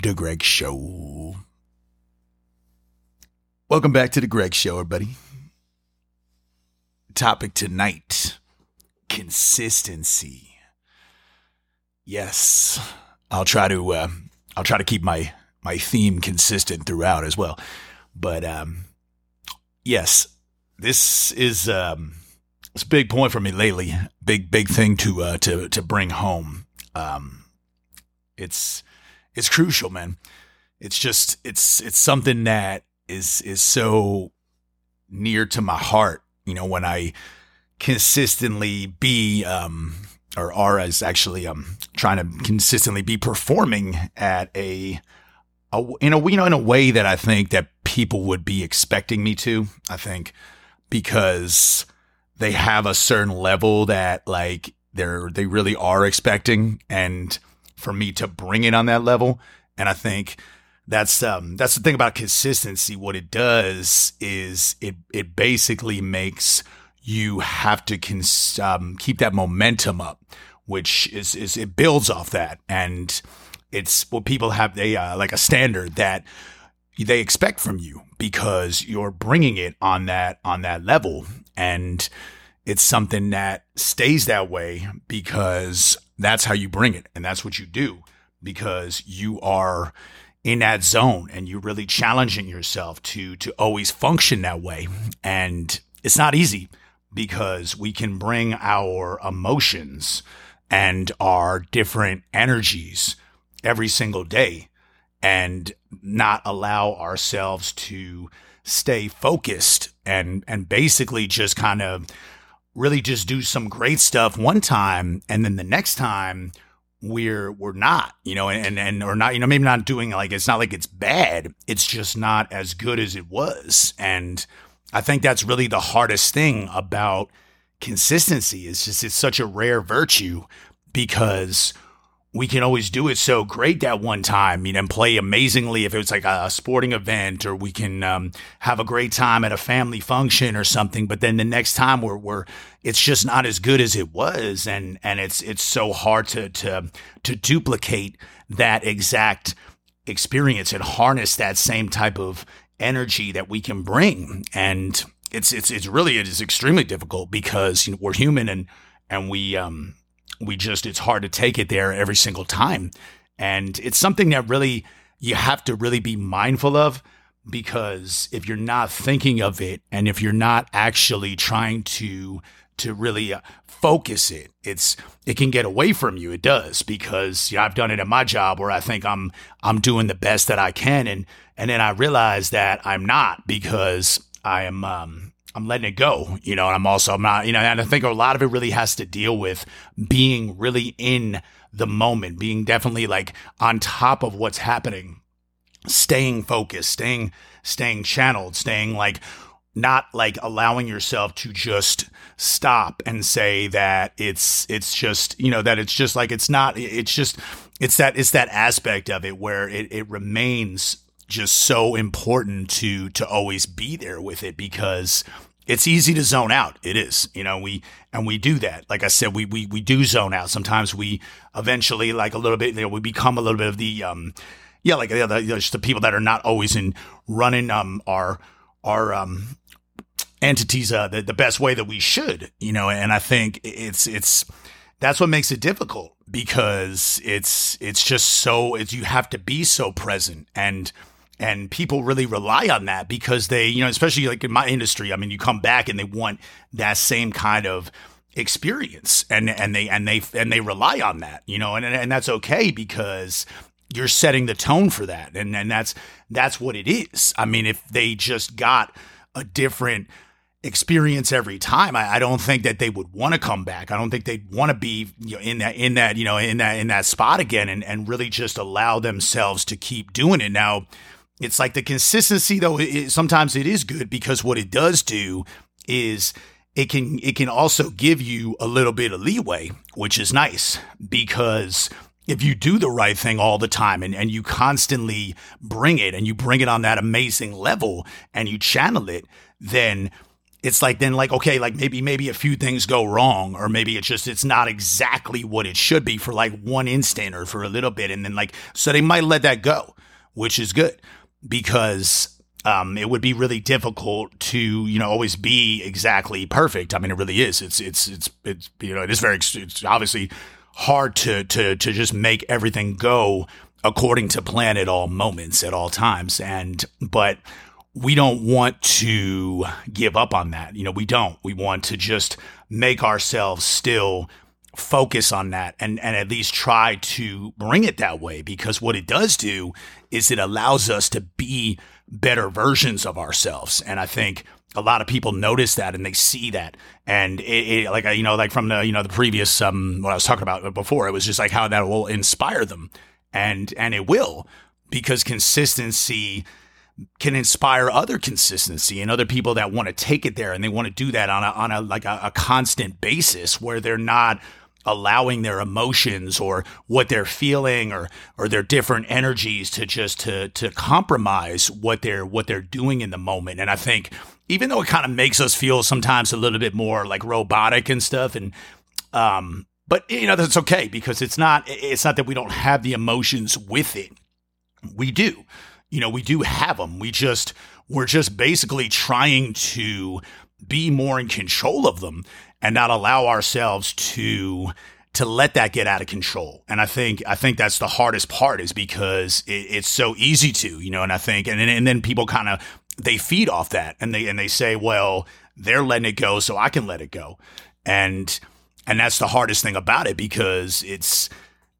The Greg Show. Welcome back to The Greg Show, everybody. Topic tonight consistency. Yes, I'll try to uh, I'll try to keep my my theme consistent throughout as well. But um, yes, this is um, it's a big point for me lately. Big big thing to uh, to to bring home. Um, it's it's crucial, man. It's just it's it's something that is is so near to my heart. You know, when I consistently be um or are as actually um trying to consistently be performing at a, a in a you know in a way that I think that people would be expecting me to. I think because they have a certain level that like they're they really are expecting. And for me to bring it on that level and I think that's um that's the thing about consistency. What it does is it it basically makes you have to cons- um, keep that momentum up which is is it builds off that. And it's what people have a uh, like a standard that they expect from you because you're bringing it on that on that level. And it's something that stays that way because that's how you bring it and that's what you do because you are in that zone and you're really challenging yourself to to always function that way. And it's not easy because we can bring our emotions and our different energies every single day and not allow ourselves to stay focused and and basically just kind of really just do some great stuff one time and then the next time we're we're not you know and and or not you know maybe not doing like it's not like it's bad. It's just not as good as it was. And i think that's really the hardest thing about consistency. Is just it's such a rare virtue because we can always do it so great that one time, you know, and play amazingly if it's like a sporting event, or we can um, have a great time at a family function or something. But then the next time we're, we're it's just not as good as it was, and and it's it's so hard to to to duplicate that exact experience and harness that same type of energy that we can bring. And it's it's it's really it is extremely difficult because you know, we're human and and we um we just it's hard to take it there every single time. And it's something that really you have to really be mindful of because if you're not thinking of it and if you're not actually trying to to really uh, focus it it's it can get away from you. It does because you know, I've done it in my job where I think I'm I'm doing the best that I can and and then I realize that I'm not because I am um I'm letting it go, you know, and I'm also, I'm not, you know, and I think a lot of it really has to deal with being really in the moment, being definitely like on top of what's happening, staying focused, staying, staying channeled, staying like, not like allowing yourself to just stop and say that it's it's just you know that it's just like it's not it's just it's that it's that aspect of it where it, it remains just so important to to always be there with it because it's easy to zone out. It is, you know, we, and we do that. Like I said, we, we, we do zone out. Sometimes we eventually like a little bit, you know, we become a little bit of the, um, yeah, like the, just the people that are not always in running, um, our, our, um, entities, uh, the, the best way that we should, you know, and I think it's, it's, that's what makes it difficult because it's, it's just so, it's, you have to be so present and, and people really rely on that because they, you know, especially like in my industry, I mean, you come back and they want that same kind of experience and and they and they and they rely on that, you know, and and that's okay because you're setting the tone for that and and that's that's what it is. I mean, if they just got a different experience every time. I, I, don't think that they would want to come back. I don't think they'd want to be you know, in that in that you know in that in that spot again and and really just allow themselves to keep doing it. Now, it's like the consistency though. It, sometimes it is good because what it does do is it can it can also give you a little bit of leeway, which is nice because if you do the right thing all the time and, and you constantly bring it and you bring it on that amazing level and you channel it, then it's like then like okay like maybe maybe a few things go wrong or maybe it's just it's not exactly what it should be for like one instant or for a little bit and then like so they might let that go which is good because um, it would be really difficult to you know always be exactly perfect i mean it really is it's it's it's it's you know it is very it's obviously hard to to to just make everything go according to plan at all moments at all times and but we don't want to give up on that. You know, we don't. We want to just make ourselves still focus on that and, and at least try to bring it that way because what it does do is it allows us to be better versions of ourselves. And I think a lot of people notice that and they see that. And it, it like, you know, like from the, you know, the previous, um, what I was talking about before, it was just like how that will inspire them. And, and it will because consistency can inspire other consistency and other people that want to take it there and they want to do that on a on a like a, a, constant basis where they're not allowing their emotions or what they're feeling or or their different energies to just to to compromise what they're what they're doing in the moment. And i think even though it kind of makes us feel sometimes a little bit more like robotic and stuff and um but you know that's okay because it's not it's not that we don't have the emotions with it. We do. You know, we do have them. We just, we're just basically trying to be more in control of them and not allow ourselves to to let that get out of control. And I think I think that's the hardest part is because it, it's so easy to, you know. And I think and and then people kind of they feed off that and they and they say, well, they're letting it go, so I can let it go. And and that's the hardest thing about it because it's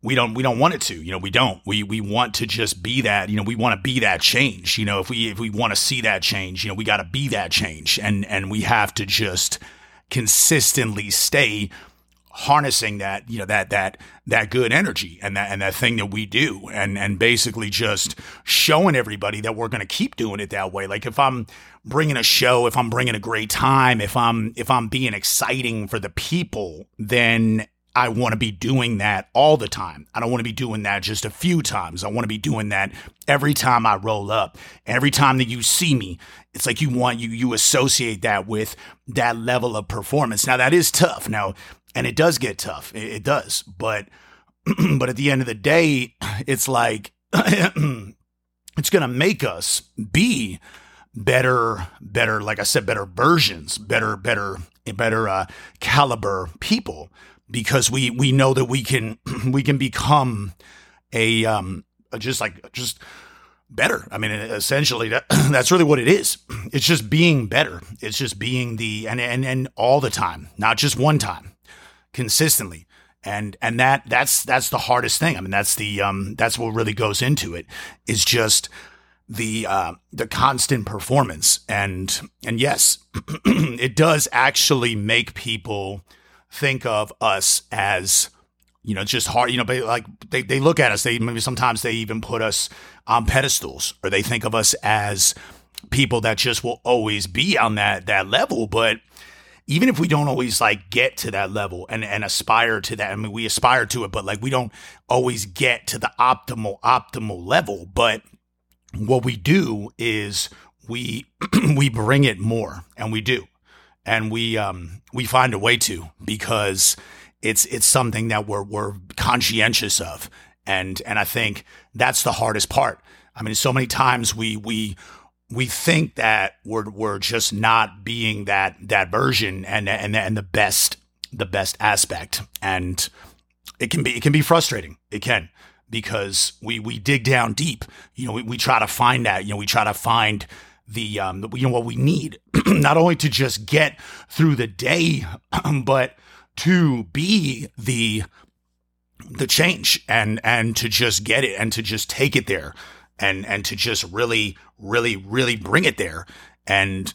we don't we don't want it to you know we don't we we want to just be that you know we want to be that change you know if we if we want to see that change you know we got to be that change and and we have to just consistently stay harnessing that you know that that that good energy and that and that thing that we do and and basically just showing everybody that we're going to keep doing it that way. Like if i'm bringing a show if i'm bringing a great time if i'm if i'm being exciting for the people then I want to be doing that all the time. I don't want to be doing that just a few times. I want to be doing that every time I roll up. Every time that you see me, it's like you want you you associate that with that level of performance. Now that is tough. Now, and it does get tough. It, it does. But but at the end of the day, it's like it's going to make us be better better like I said better versions, better better better uh, caliber people because we we know that we can we can become a um just like just better. I mean, essentially that, that's really what it is. It's just being better. It's just being the and and and all the time, not just one time, consistently. And and that that's that's the hardest thing. I mean, that's the um that's what really goes into it is just the uh, the constant performance and and yes, it does actually make people think of us as you know just hard you know like they, they look at us they maybe sometimes they even put us on pedestals or they think of us as people that just will always be on that that level. But even if we don't always like get to that level and and aspire to that i mean we aspire to it but like we don't always get to the optimal optimal level. But what we do is we we bring it more and we do and we um, we find a way to because it's it's something that we're we're conscientious of, and and I think that's the hardest part. I mean, so many times we we we think that we're we're just not being that that version and and and the best the best aspect, and it can be it can be frustrating. It can because we we dig down deep. You know, we, we try to find that. You know, we try to find the um you know what we need not only to just get through the day but to be the the change and and to just get it and to just take it there and and to just really really really bring it there. And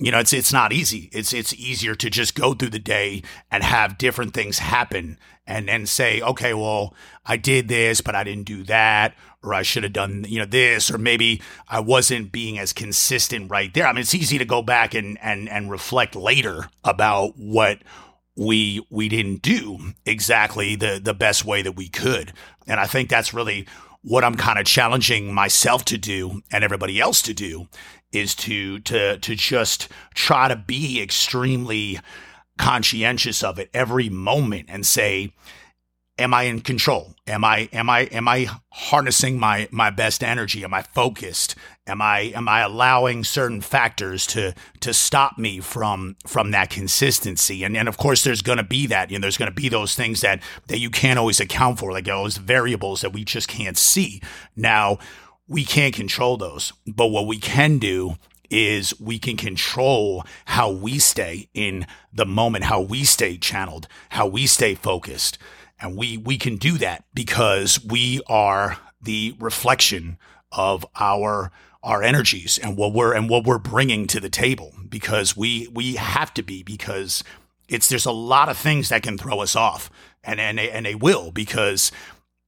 you know it's it's not easy it's it's easier to just go through the day and have different things happen and then say okay well I did this but I didn't do that or I should have done, you know, this, or maybe I wasn't being as consistent right there. I mean, it's easy to go back and and and reflect later about what we we didn't do exactly the the best way that we could. And I think that's really what I'm kind of challenging myself to do and everybody else to do is to to to just try to be extremely conscientious of it every moment and say am I in control? Am I am I am I harnessing my my best energy? Am I focused? Am I am I allowing certain factors to to stop me from from that consistency? And and of course there's gonna be that. You know, there's gonna be those things that that you can't always account for, like those variables that we just can't see. Now we can't control those. But what we can do is we can control how we stay in the moment, how we stay channeled, how we stay focused. And we, we can do that because we are the reflection of our, our energies and what we're, and what we're bringing to the table because we, we have to be because it's, there's a lot of things that can throw us off and, and, they, and they will because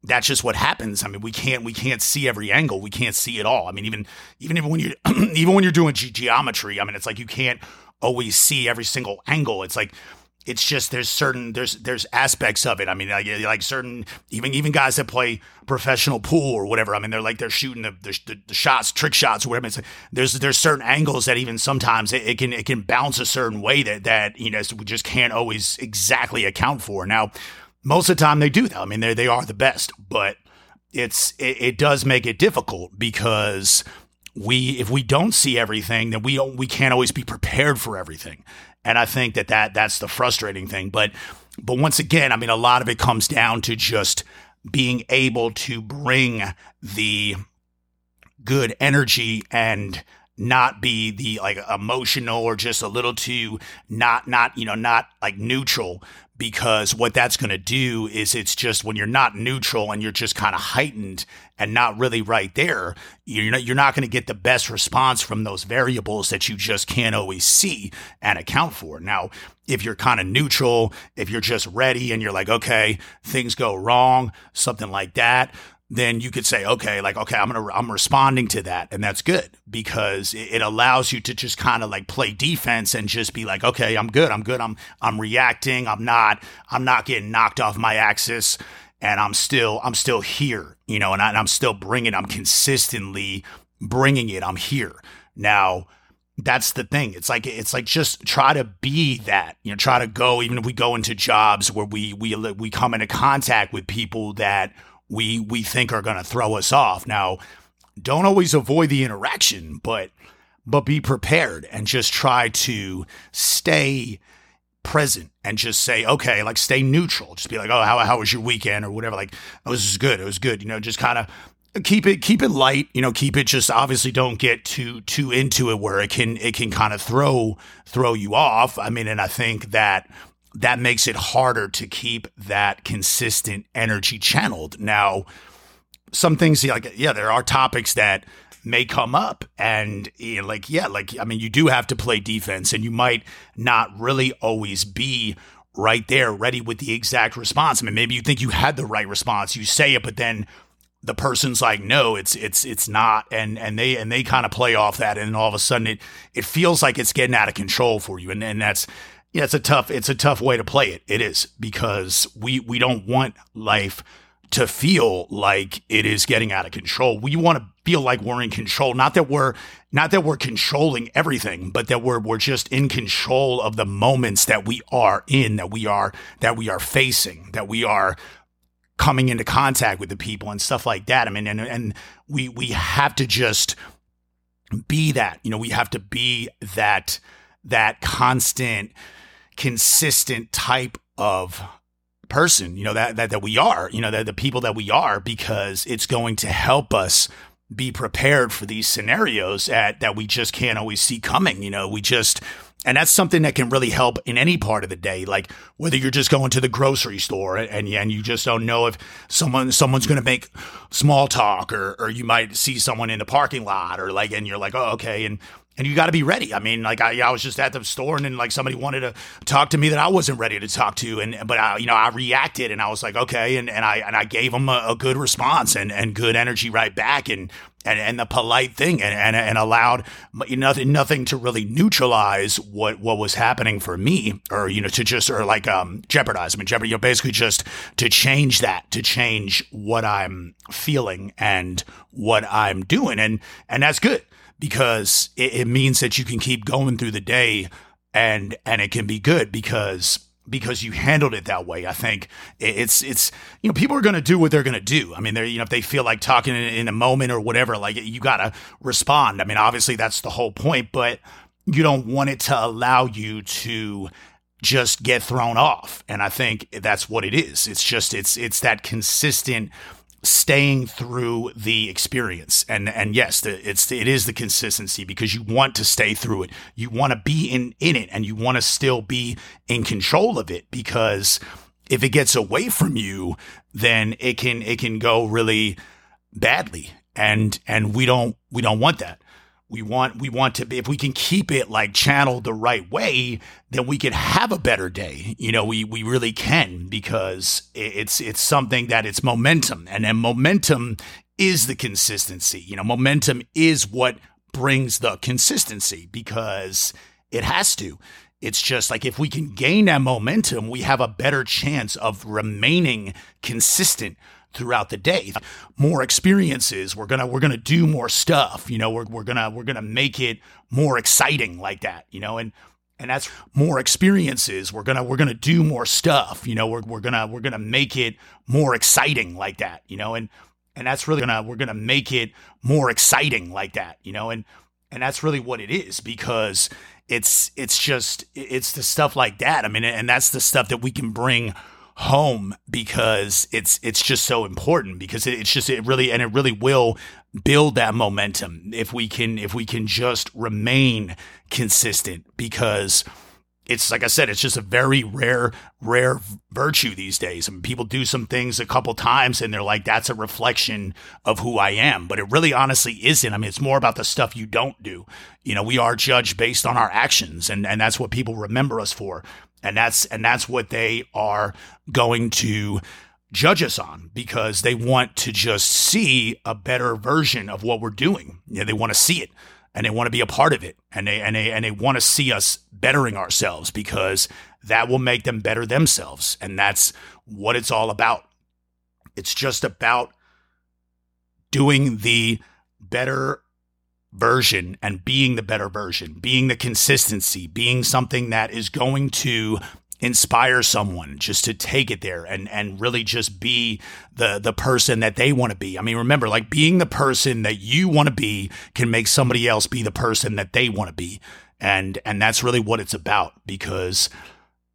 that's just what happens. I mean, we can't we can't see every angle. We can't see it all. I mean, even even when you even when you're doing ge- geometry, I mean, it's like you can't always see every single angle. It's like it's just there's certain there's there's aspects of it. I mean, like, like certain even even guys that play professional pool or whatever. I mean, they're like they're shooting the the, the shots, trick shots, or whatever. It's like, there's there's certain angles that even sometimes it, it, can it can bounce a certain way that that you know we just can't always exactly account for. Now, most of the time they do that. I mean, they they are the best, but it's it, it does make it difficult because we if we don't see everything, then we don't, we can't always be prepared for everything. And I think that, that that's the frustrating thing. But but once again, I mean, a lot of it comes down to just being able to bring the good energy and not be the like emotional or just a little too not not you know not like neutral because what that's going to do is it's just when you're not neutral and you're just kind of heightened and not really right there, you're not, you're not going to get the best response from those variables that you just can't always see and account for. Now, if you're kind of neutral, if you're just ready and you're like, okay, things go wrong, something like that, then you could say, okay, like, okay, I'm gonna, I'm responding to that, and that's good because it, allows you to just kind of like play defense and just be like, okay, I'm good, I'm good, I'm, I'm reacting, I'm not, I'm not getting knocked off my axis, and I'm still, I'm still here, you know, and, I, am still bringing, I'm consistently bringing it, I'm here now. That's the thing. It's like it's like just try to be that. You know, try to go. Even if we go into jobs where we we we come into contact with people that we we think are going to throw us off. Now, don't always avoid the interaction, but but be prepared and just try to stay present and just say, okay, like stay neutral. Just be like, oh, how, how was your weekend or whatever. Like, oh, this is good. It was good. You know, just kind of keep it, keep it light, you know, keep it just obviously don't get too, too into it where it can, it can kind of throw, throw you off. I mean, and I think that that makes it harder to keep that consistent energy channeled. Now, some things like yeah, there are topics that may come up and you know, like yeah, like I mean you do have to play defense and you might not really always be right there ready with the exact response. I mean maybe you think you had the right response, you say it but then the person's like no it's it's it's not and and they and they kind of play off that and all of a sudden it it feels like it's getting out of control for you and and that's yeah, it's a tough it's a tough way to play it. It is because we we don't want life to feel like it is getting out of control. We want to feel like we're in control. Not that we're not that we're controlling everything, but that we're we're just in control of the moments that we are in, that we are that we are facing, that we are coming into contact with the people and stuff like that. I mean, and and we we have to just be that. You know, we have to be that that constant consistent type of person, you know, that, that, that we are, you know, that the people that we are, because it's going to help us be prepared for these scenarios at, that we just can't always see coming. You know, we just, and that's something that can really help in any part of the day. Like whether you're just going to the grocery store and, and you just don't know if someone, someone's going to make small talk or, or you might see someone in the parking lot or like, and you're like, oh, okay. And, and you got to be ready. I mean, like I, I was just at the store and then like somebody wanted to talk to me that I wasn't ready to talk to, and but I, you know I reacted and I was like okay, and, and I and I gave them a, a good response and, and good energy right back and and, and the polite thing and, and, and allowed nothing nothing to really neutralize what what was happening for me or you know to just or like um jeopardize. I mean jeopardy you know basically just to change that to change what I'm feeling and what I'm doing. And and that's good because it, it means that you can keep going through the day and and it can be good because because you handled it that way. I think it's it's you know people are going to do what they're going to do. I mean, they're you know if they feel like talking in, in a moment or whatever, like you got to respond. I mean, obviously that's the whole point, but you don't want it to allow you to just get thrown off. And I think that's what it is. It's just it's it's that consistent staying through the experience. And and yes the, it's it is the consistency because you want to stay through it. You want to be in in it and you want to still be in control of it because if it gets away from you then it can it can go really badly. And and we don't we don't want that we want we want to be if we can keep it like channeled the right way then we can have a better day. You know we we really can because it's it's something that it's momentum and then momentum is the consistency. You know momentum is what brings the consistency because it has to. It's just like if we can gain that momentum we have a better chance of remaining consistent throughout the day. More experiences. We're gonna we're gonna do more stuff. You know, we're we're gonna we're gonna make it more exciting like that. You know, and and that's more experiences. We're gonna we're gonna do more stuff. You know, we're we're gonna we're gonna make it more exciting like that. You know, and and that's really gonna we're gonna make it more exciting like that. You know, and and that's really what it is because it's it's just it's the stuff like that. I mean, and that's the stuff that we can bring home because it's it's just so important because it's just it really and it really will build that momentum if we can if we can just remain consistent because it's like I said, it's just a very rare, rare virtue these days. I mean, people do some things a couple times and they're like, that's a reflection of who I am. But it really honestly isn't. I mean, it's more about the stuff you don't do. You know, we are judged based on our actions and, and that's what people remember us for and that's and that's what they are going to judge us on because they want to just see a better version of what we're doing. You know, they want to see it and they want to be a part of it and they and they and they want to see us bettering ourselves because that will make them better themselves and that's what it's all about. It's just about doing the better version and being the better version, being the consistency, being something that is going to inspire someone just to take it there and and really just be the the person that they want to be. I mean, remember like being the person that you want to be can make somebody else be the person that they want to be. And and that's really what it's about because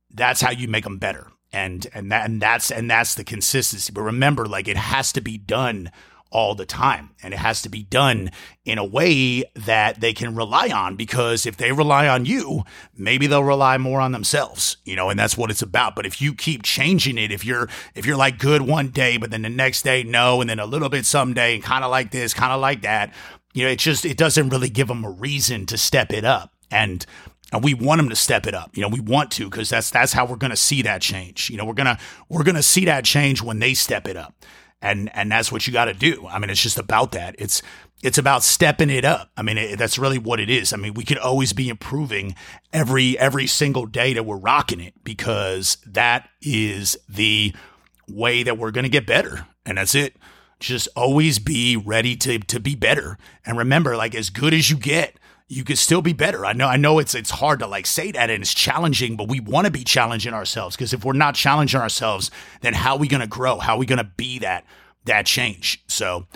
that's how you make them better. And and that and that's and that's the consistency. But remember like it has to be done all the time. And it has to be done in a way that they can rely on because if they rely on you, maybe they'll rely more on themselves, you know, and that's what it's about. But if you keep changing it, if you're, if you're like good one day, but then the next day, no, and then a little bit someday, and kind of like this, kind of like that, you know, it just, it doesn't really give them a reason to step it up. And, and we want them to step it up. You know, we want to because that's that's how we're going to see that change. You know, we're gonna we're gonna see that change when they step it up and and that's what you got to do. I mean, it's just about that. It's it's about stepping it up. I mean, it, that's really what it is. I mean, we could always be improving every every single day that we're rocking it because that is the way that we're going to get better, and that's it. Just always be ready to to be better, and remember, like as good as you get you could still be better. I know I know it's it's hard to like say that and it's challenging, but we want to be challenging ourselves because if we're not challenging ourselves, then how are we going to grow? How are we going to be that that change? So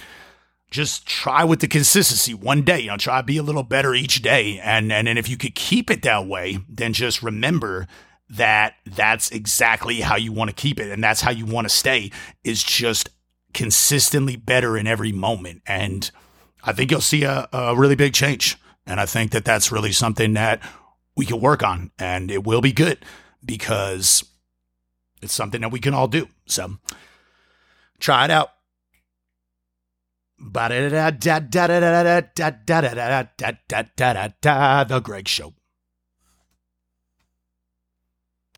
just try with the consistency one day, you know, try to be a little better each day. And and, and if you could keep it that way, then just remember that that's exactly how you want to keep it and that's how you want to stay is just consistently better in every moment. And I think you'll see a, a really big change. And I think that that's really something that we can work on and it will be good because it's something that we can all do. So try it out. The Greg Show.